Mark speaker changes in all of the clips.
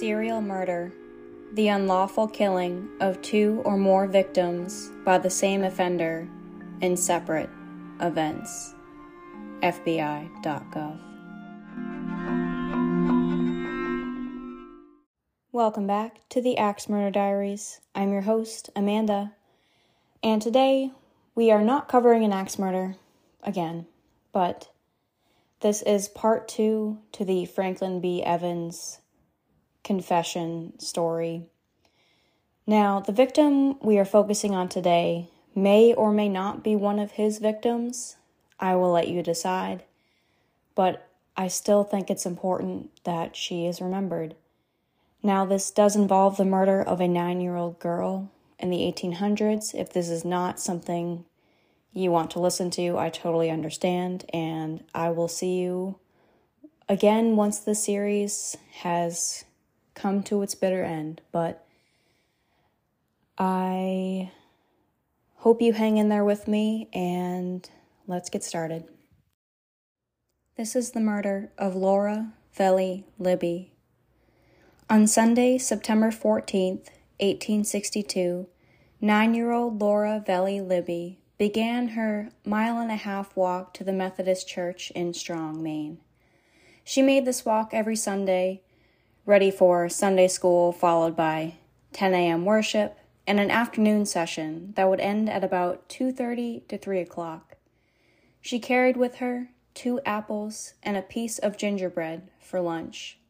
Speaker 1: Serial murder. The unlawful killing of two or more victims by the same offender in separate events. FBI.gov. Welcome back to the Axe Murder Diaries. I'm your host, Amanda. And today we are not covering an axe murder again, but this is part two to the Franklin B. Evans confession story. Now, the victim we are focusing on today may or may not be one of his victims. I will let you decide. But I still think it's important that she is remembered. Now, this does involve the murder of a nine year old girl in the 1800s. If this is not something you want to listen to, I totally understand. And I will see you again once the series has come to its bitter end. But I hope you hang in there with me and let's get started. This is the murder of Laura Vellie Libby. On Sunday, September 14th, 1862, nine year old Laura Vellie Libby began her mile and a half walk to the Methodist Church in Strong, Maine. She made this walk every Sunday ready for Sunday school, followed by 10 a.m. worship and an afternoon session that would end at about 2:30 to 3 o'clock. She carried with her two apples and a piece of gingerbread for lunch.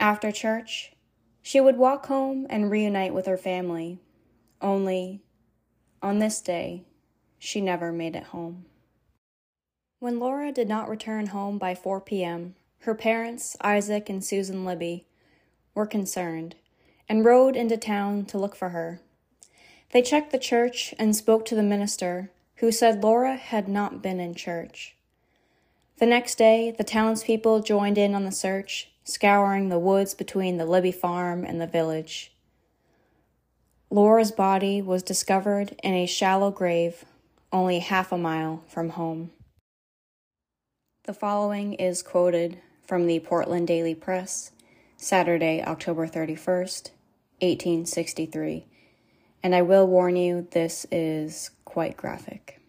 Speaker 1: After church, she would walk home and reunite with her family. Only on this day, she never made it home. When Laura did not return home by 4 p.m., her parents, Isaac and Susan Libby, were concerned and rode into town to look for her. They checked the church and spoke to the minister, who said Laura had not been in church. The next day, the townspeople joined in on the search, scouring the woods between the Libby farm and the village. Laura's body was discovered in a shallow grave only half a mile from home. The following is quoted from the Portland Daily Press, Saturday, October 31st, 1863, and I will warn you this is quite graphic.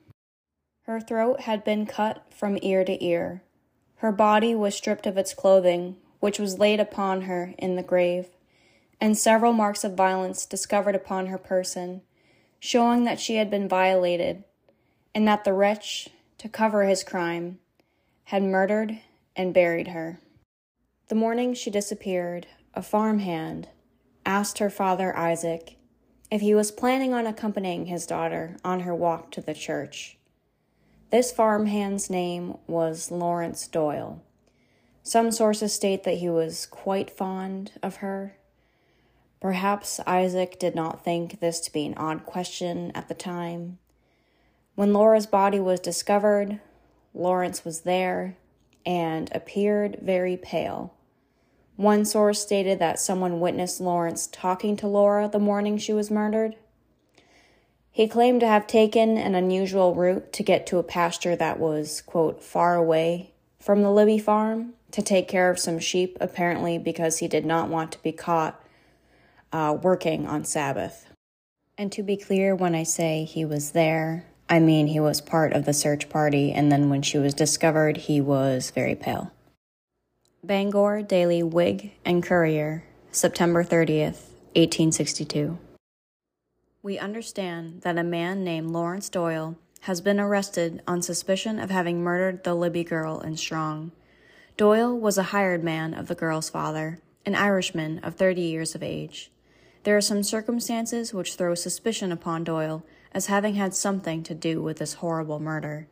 Speaker 1: Her throat had been cut from ear to ear. Her body was stripped of its clothing, which was laid upon her in the grave, and several marks of violence discovered upon her person, showing that she had been violated, and that the wretch, to cover his crime, had murdered and buried her. The morning she disappeared, a farmhand asked her father Isaac if he was planning on accompanying his daughter on her walk to the church. This farmhand's name was Lawrence Doyle. Some sources state that he was quite fond of her. Perhaps Isaac did not think this to be an odd question at the time. When Laura's body was discovered, Lawrence was there and appeared very pale. One source stated that someone witnessed Lawrence talking to Laura the morning she was murdered. He claimed to have taken an unusual route to get to a pasture that was, quote, far away from the Libby farm to take care of some sheep, apparently because he did not want to be caught uh, working on Sabbath. And to be clear, when I say he was there, I mean, he was part of the search party, and then when she was discovered, he was very pale. Bangor Daily Whig and Courier, September 30th, 1862. We understand that a man named Lawrence Doyle has been arrested on suspicion of having murdered the Libby girl in Strong. Doyle was a hired man of the girl's father, an Irishman of 30 years of age. There are some circumstances which throw suspicion upon Doyle as having had something to do with this horrible murder.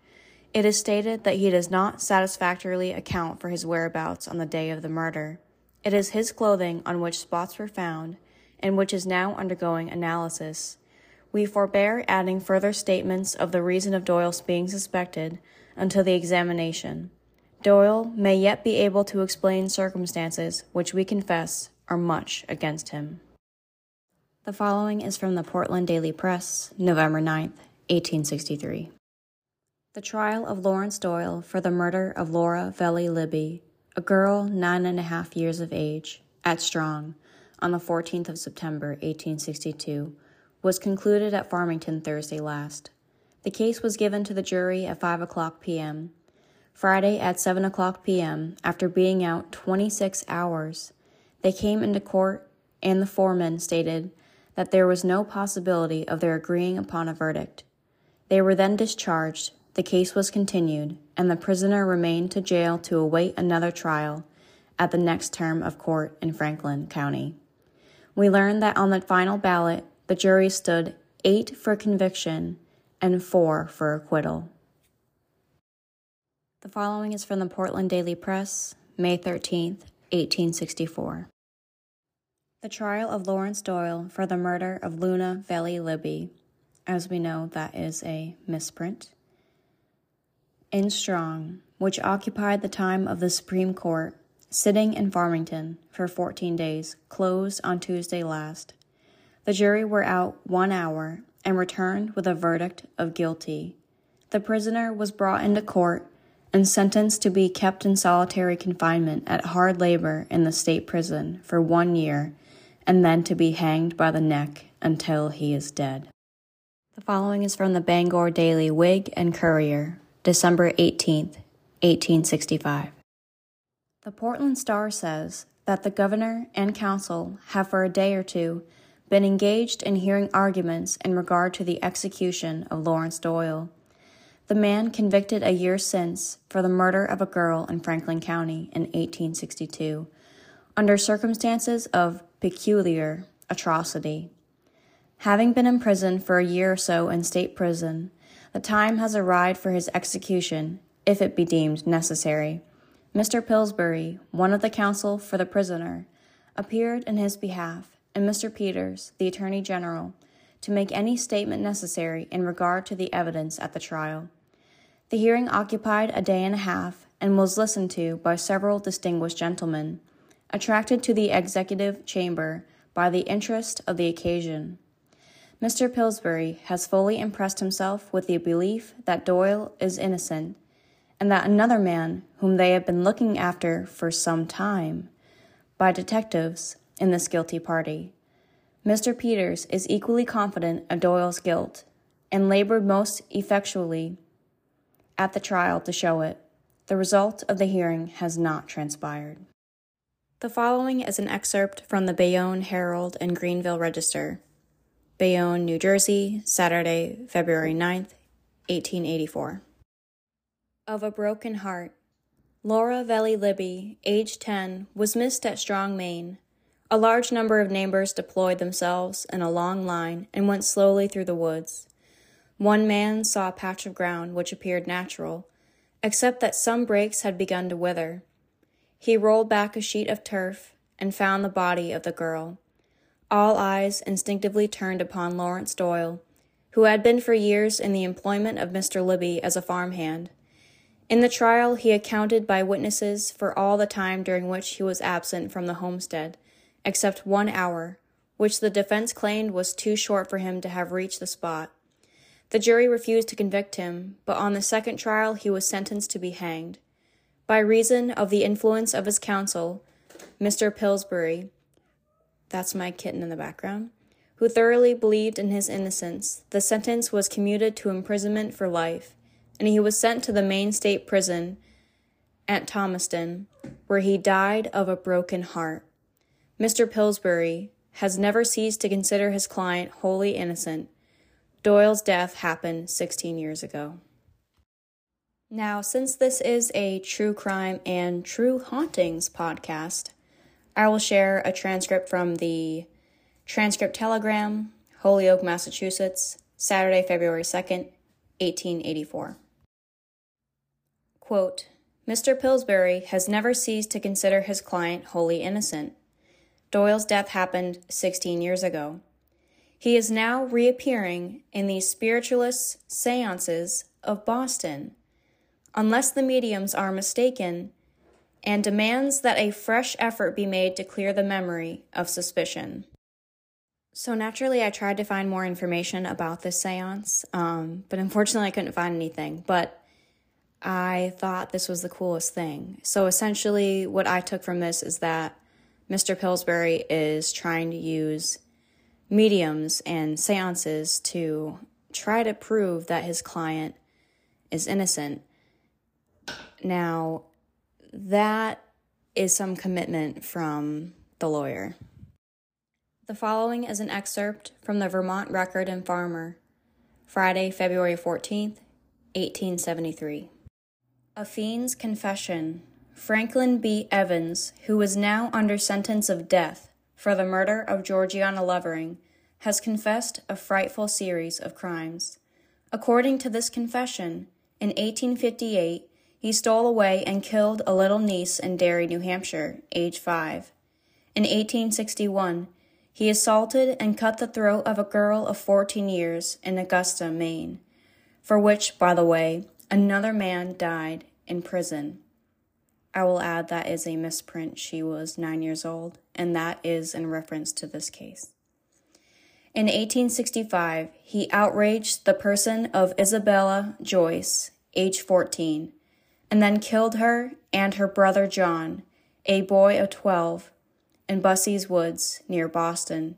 Speaker 1: It is stated that he does not satisfactorily account for his whereabouts on the day of the murder. It is his clothing on which spots were found, and which is now undergoing analysis. We forbear adding further statements of the reason of Doyle's being suspected until the examination. Doyle may yet be able to explain circumstances which we confess are much against him. The following is from the Portland Daily Press, November 9, 1863. The trial of Lawrence Doyle for the murder of Laura Vellie Libby, a girl nine and a half years of age, at Strong on the 14th of September, 1862, was concluded at Farmington Thursday last. The case was given to the jury at 5 o'clock p.m. Friday at 7 o'clock p.m., after being out 26 hours, they came into court and the foreman stated that there was no possibility of their agreeing upon a verdict. They were then discharged, the case was continued, and the prisoner remained to jail to await another trial at the next term of court in Franklin County. We learned that on the final ballot, the jury stood eight for conviction and four for acquittal. The following is from the Portland Daily Press, May 13th, 1864. The trial of Lawrence Doyle for the murder of Luna Veli Libby. As we know, that is a misprint. In Strong, which occupied the time of the Supreme Court, sitting in Farmington for 14 days, closed on Tuesday last. The jury were out one hour and returned with a verdict of guilty. The prisoner was brought into court and sentenced to be kept in solitary confinement at hard labor in the state prison for one year and then to be hanged by the neck until he is dead. The following is from the Bangor Daily Whig and Courier, December 18th, 1865. The Portland Star says that the governor and council have for a day or two been engaged in hearing arguments in regard to the execution of Lawrence Doyle, the man convicted a year since for the murder of a girl in Franklin County in 1862, under circumstances of peculiar atrocity. Having been imprisoned for a year or so in state prison, the time has arrived for his execution, if it be deemed necessary. Mr. Pillsbury, one of the counsel for the prisoner, appeared in his behalf and Mr. Peters, the Attorney General, to make any statement necessary in regard to the evidence at the trial. The hearing occupied a day and a half and was listened to by several distinguished gentlemen, attracted to the executive chamber by the interest of the occasion. Mr. Pillsbury has fully impressed himself with the belief that Doyle is innocent, and that another man, whom they have been looking after for some time, by detectives, in this guilty party. Mr. Peters is equally confident of Doyle's guilt and labored most effectually at the trial to show it. The result of the hearing has not transpired. The following is an excerpt from the Bayonne Herald and Greenville Register, Bayonne, New Jersey, Saturday, February 9th, 1884. Of a broken heart. Laura Vellie Libby, age 10, was missed at Strong, Maine. A large number of neighbors deployed themselves in a long line and went slowly through the woods. One man saw a patch of ground which appeared natural, except that some brakes had begun to wither. He rolled back a sheet of turf and found the body of the girl. All eyes instinctively turned upon Lawrence Doyle, who had been for years in the employment of Mr. Libby as a farmhand. In the trial, he accounted by witnesses for all the time during which he was absent from the homestead except one hour, which the defense claimed was too short for him to have reached the spot. The jury refused to convict him, but on the second trial he was sentenced to be hanged. By reason of the influence of his counsel, Mr. Pillsbury, that's my kitten in the background, who thoroughly believed in his innocence, the sentence was commuted to imprisonment for life, and he was sent to the Maine State Prison at Thomaston, where he died of a broken heart. Mr. Pillsbury has never ceased to consider his client wholly innocent. Doyle's death happened 16 years ago. Now, since this is a true crime and true hauntings podcast, I will share a transcript from the Transcript Telegram, Holyoke, Massachusetts, Saturday, February 2nd, 1884. Quote, Mr. Pillsbury has never ceased to consider his client wholly innocent. Doyle's death happened 16 years ago. He is now reappearing in the spiritualist seances of Boston, unless the mediums are mistaken, and demands that a fresh effort be made to clear the memory of suspicion. So, naturally, I tried to find more information about this seance, um, but unfortunately, I couldn't find anything. But I thought this was the coolest thing. So, essentially, what I took from this is that Mr. Pillsbury is trying to use mediums and seances to try to prove that his client is innocent. Now, that is some commitment from the lawyer. The following is an excerpt from the Vermont Record and Farmer, Friday, February 14th, 1873. A Fiend's Confession. Franklin B. Evans, who is now under sentence of death for the murder of Georgiana Lovering, has confessed a frightful series of crimes. According to this confession, in 1858, he stole away and killed a little niece in Derry, New Hampshire, age five. In 1861, he assaulted and cut the throat of a girl of 14 years in Augusta, Maine, for which, by the way, another man died in prison. I will add that is a misprint. She was nine years old, and that is in reference to this case. In 1865, he outraged the person of Isabella Joyce, age 14, and then killed her and her brother John, a boy of 12, in Bussey's Woods near Boston.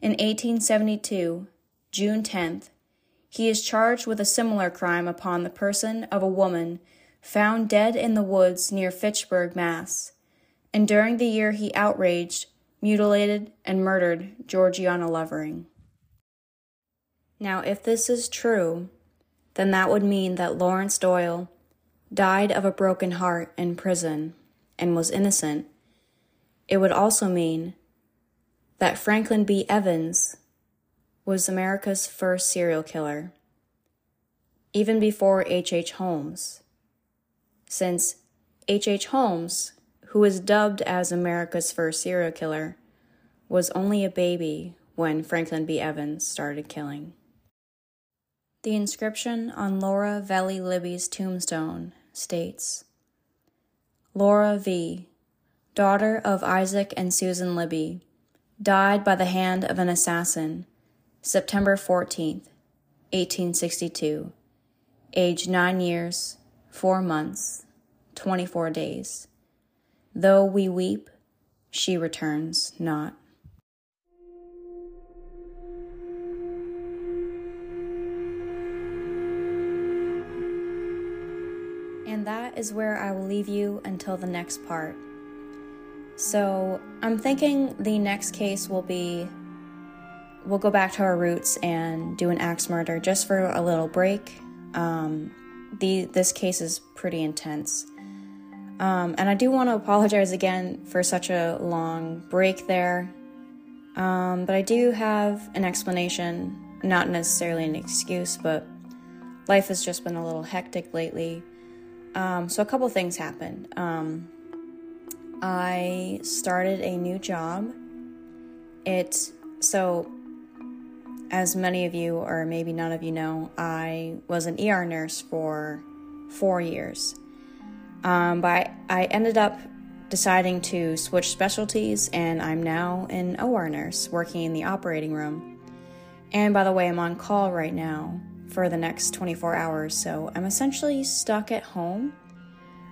Speaker 1: In 1872, June 10th, he is charged with a similar crime upon the person of a woman found dead in the woods near Fitchburg, Mass. And during the year he outraged, mutilated, and murdered Georgiana Lovering. Now, if this is true, then that would mean that Lawrence Doyle died of a broken heart in prison and was innocent. It would also mean that Franklin B. Evans was America's first serial killer, even before H. H. Holmes, since H. H. Holmes, who was dubbed as America's first serial killer, was only a baby when Franklin B. Evans started killing. The inscription on Laura Vellie Libby's tombstone states Laura V., daughter of Isaac and Susan Libby, died by the hand of an assassin September 14th, 1862, age 9 years, 4 months, 24 days. Though we weep, she returns not. Is where I will leave you until the next part. So I'm thinking the next case will be we'll go back to our roots and do an axe murder just for a little break. Um, the this case is pretty intense. Um, and I do want to apologize again for such a long break there. Um, but I do have an explanation, not necessarily an excuse, but life has just been a little hectic lately. Um, so a couple things happened. Um, I started a new job. It so as many of you or maybe none of you know, I was an ER nurse for four years. Um, but I ended up deciding to switch specialties, and I'm now an OR nurse working in the operating room. And by the way, I'm on call right now for the next 24 hours, so I'm essentially stuck at home.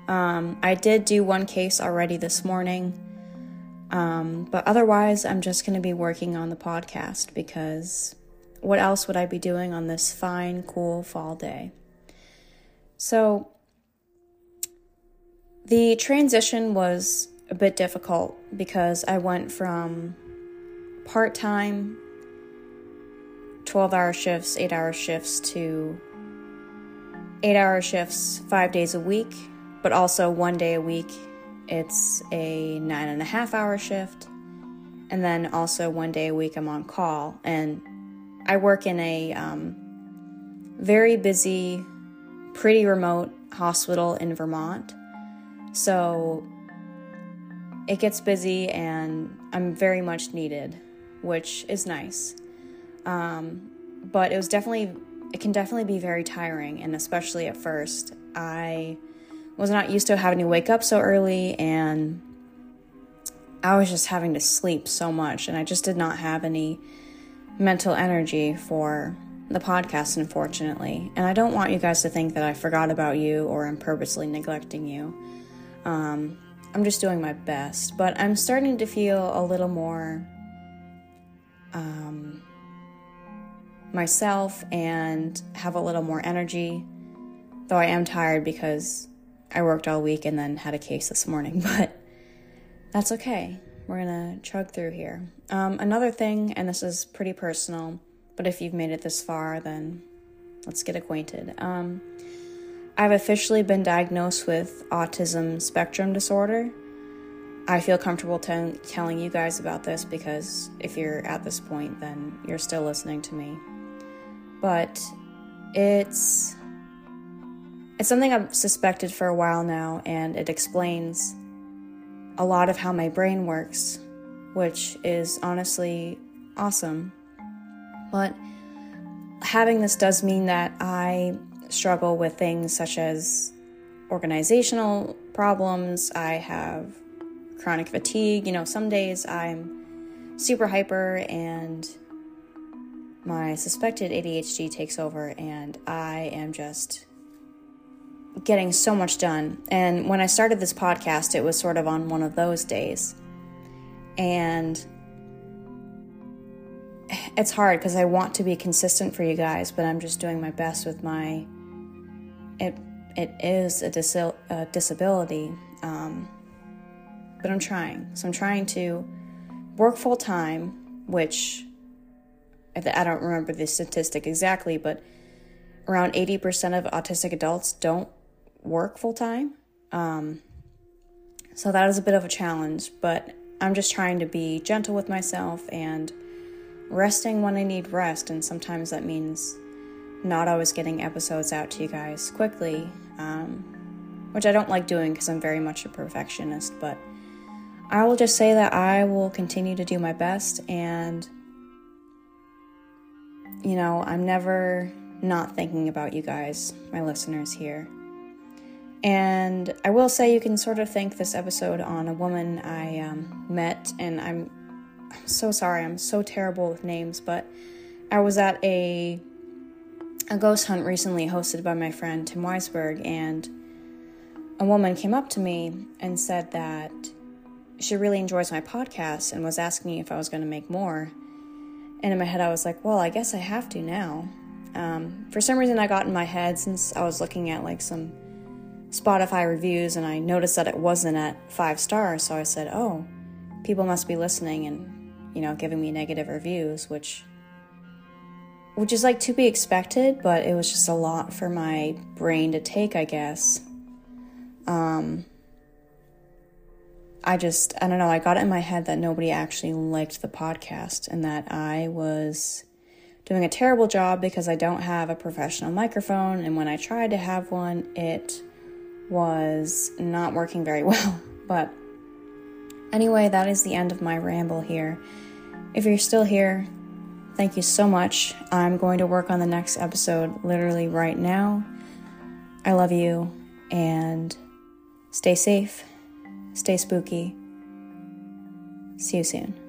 Speaker 1: Um, I did do one case already this morning, um, but otherwise, I'm just going to be working on the podcast because what else would I be doing on this fine, cool fall day? So, the transition was a bit difficult because I went from part time 12 hour shifts, 8 hour shifts to 8 hour shifts 5 days a week, but also one day a week. It's a nine and a half hour shift. And then also one day a week I'm on call. And I work in a um, very busy, pretty remote hospital in Vermont. So it gets busy and I'm very much needed, which is nice. Um, but it was definitely, it can definitely be very tiring, and especially at first. I was not used to having to wake up so early, and I was just having to sleep so much, and I just did not have any mental energy for the podcast, unfortunately. And I don't want you guys to think that I forgot about you or I'm purposely neglecting you. Um, I'm just doing my best, but I'm starting to feel a little more um, myself and have a little more energy. Though I am tired because I worked all week and then had a case this morning, but that's okay. We're gonna chug through here. Um, another thing, and this is pretty personal, but if you've made it this far, then let's get acquainted. Um, I've officially been diagnosed with autism spectrum disorder. I feel comfortable t- telling you guys about this because if you're at this point, then you're still listening to me. But it's it's something I've suspected for a while now, and it explains a lot of how my brain works, which is honestly awesome. But having this does mean that I struggle with things such as organizational problems. I have chronic fatigue. You know, some days I'm super hyper and my suspected ADHD takes over, and I am just getting so much done. And when I started this podcast, it was sort of on one of those days. And it's hard because I want to be consistent for you guys, but I'm just doing my best with my. It it is a, dis- a disability, um, but I'm trying. So I'm trying to work full time, which I don't remember the statistic exactly, but around 80% of autistic adults don't work full time. Um, so that is a bit of a challenge, but I'm just trying to be gentle with myself and resting when I need rest. And sometimes that means not always getting episodes out to you guys quickly, um, which I don't like doing because I'm very much a perfectionist. But I will just say that I will continue to do my best and you know, I'm never not thinking about you guys, my listeners here. And I will say you can sort of thank this episode on a woman I um, met, and I'm, I'm so sorry, I'm so terrible with names, but I was at a a ghost hunt recently hosted by my friend Tim Weisberg, and a woman came up to me and said that she really enjoys my podcast and was asking me if I was going to make more. And in my head, I was like, well, I guess I have to now. Um, for some reason, I got in my head since I was looking at like some Spotify reviews and I noticed that it wasn't at five stars. So I said, oh, people must be listening and, you know, giving me negative reviews, which. Which is like to be expected, but it was just a lot for my brain to take, I guess. Um, I just, I don't know, I got it in my head that nobody actually liked the podcast and that I was doing a terrible job because I don't have a professional microphone. And when I tried to have one, it was not working very well. But anyway, that is the end of my ramble here. If you're still here, thank you so much. I'm going to work on the next episode literally right now. I love you and stay safe, stay spooky. See you soon.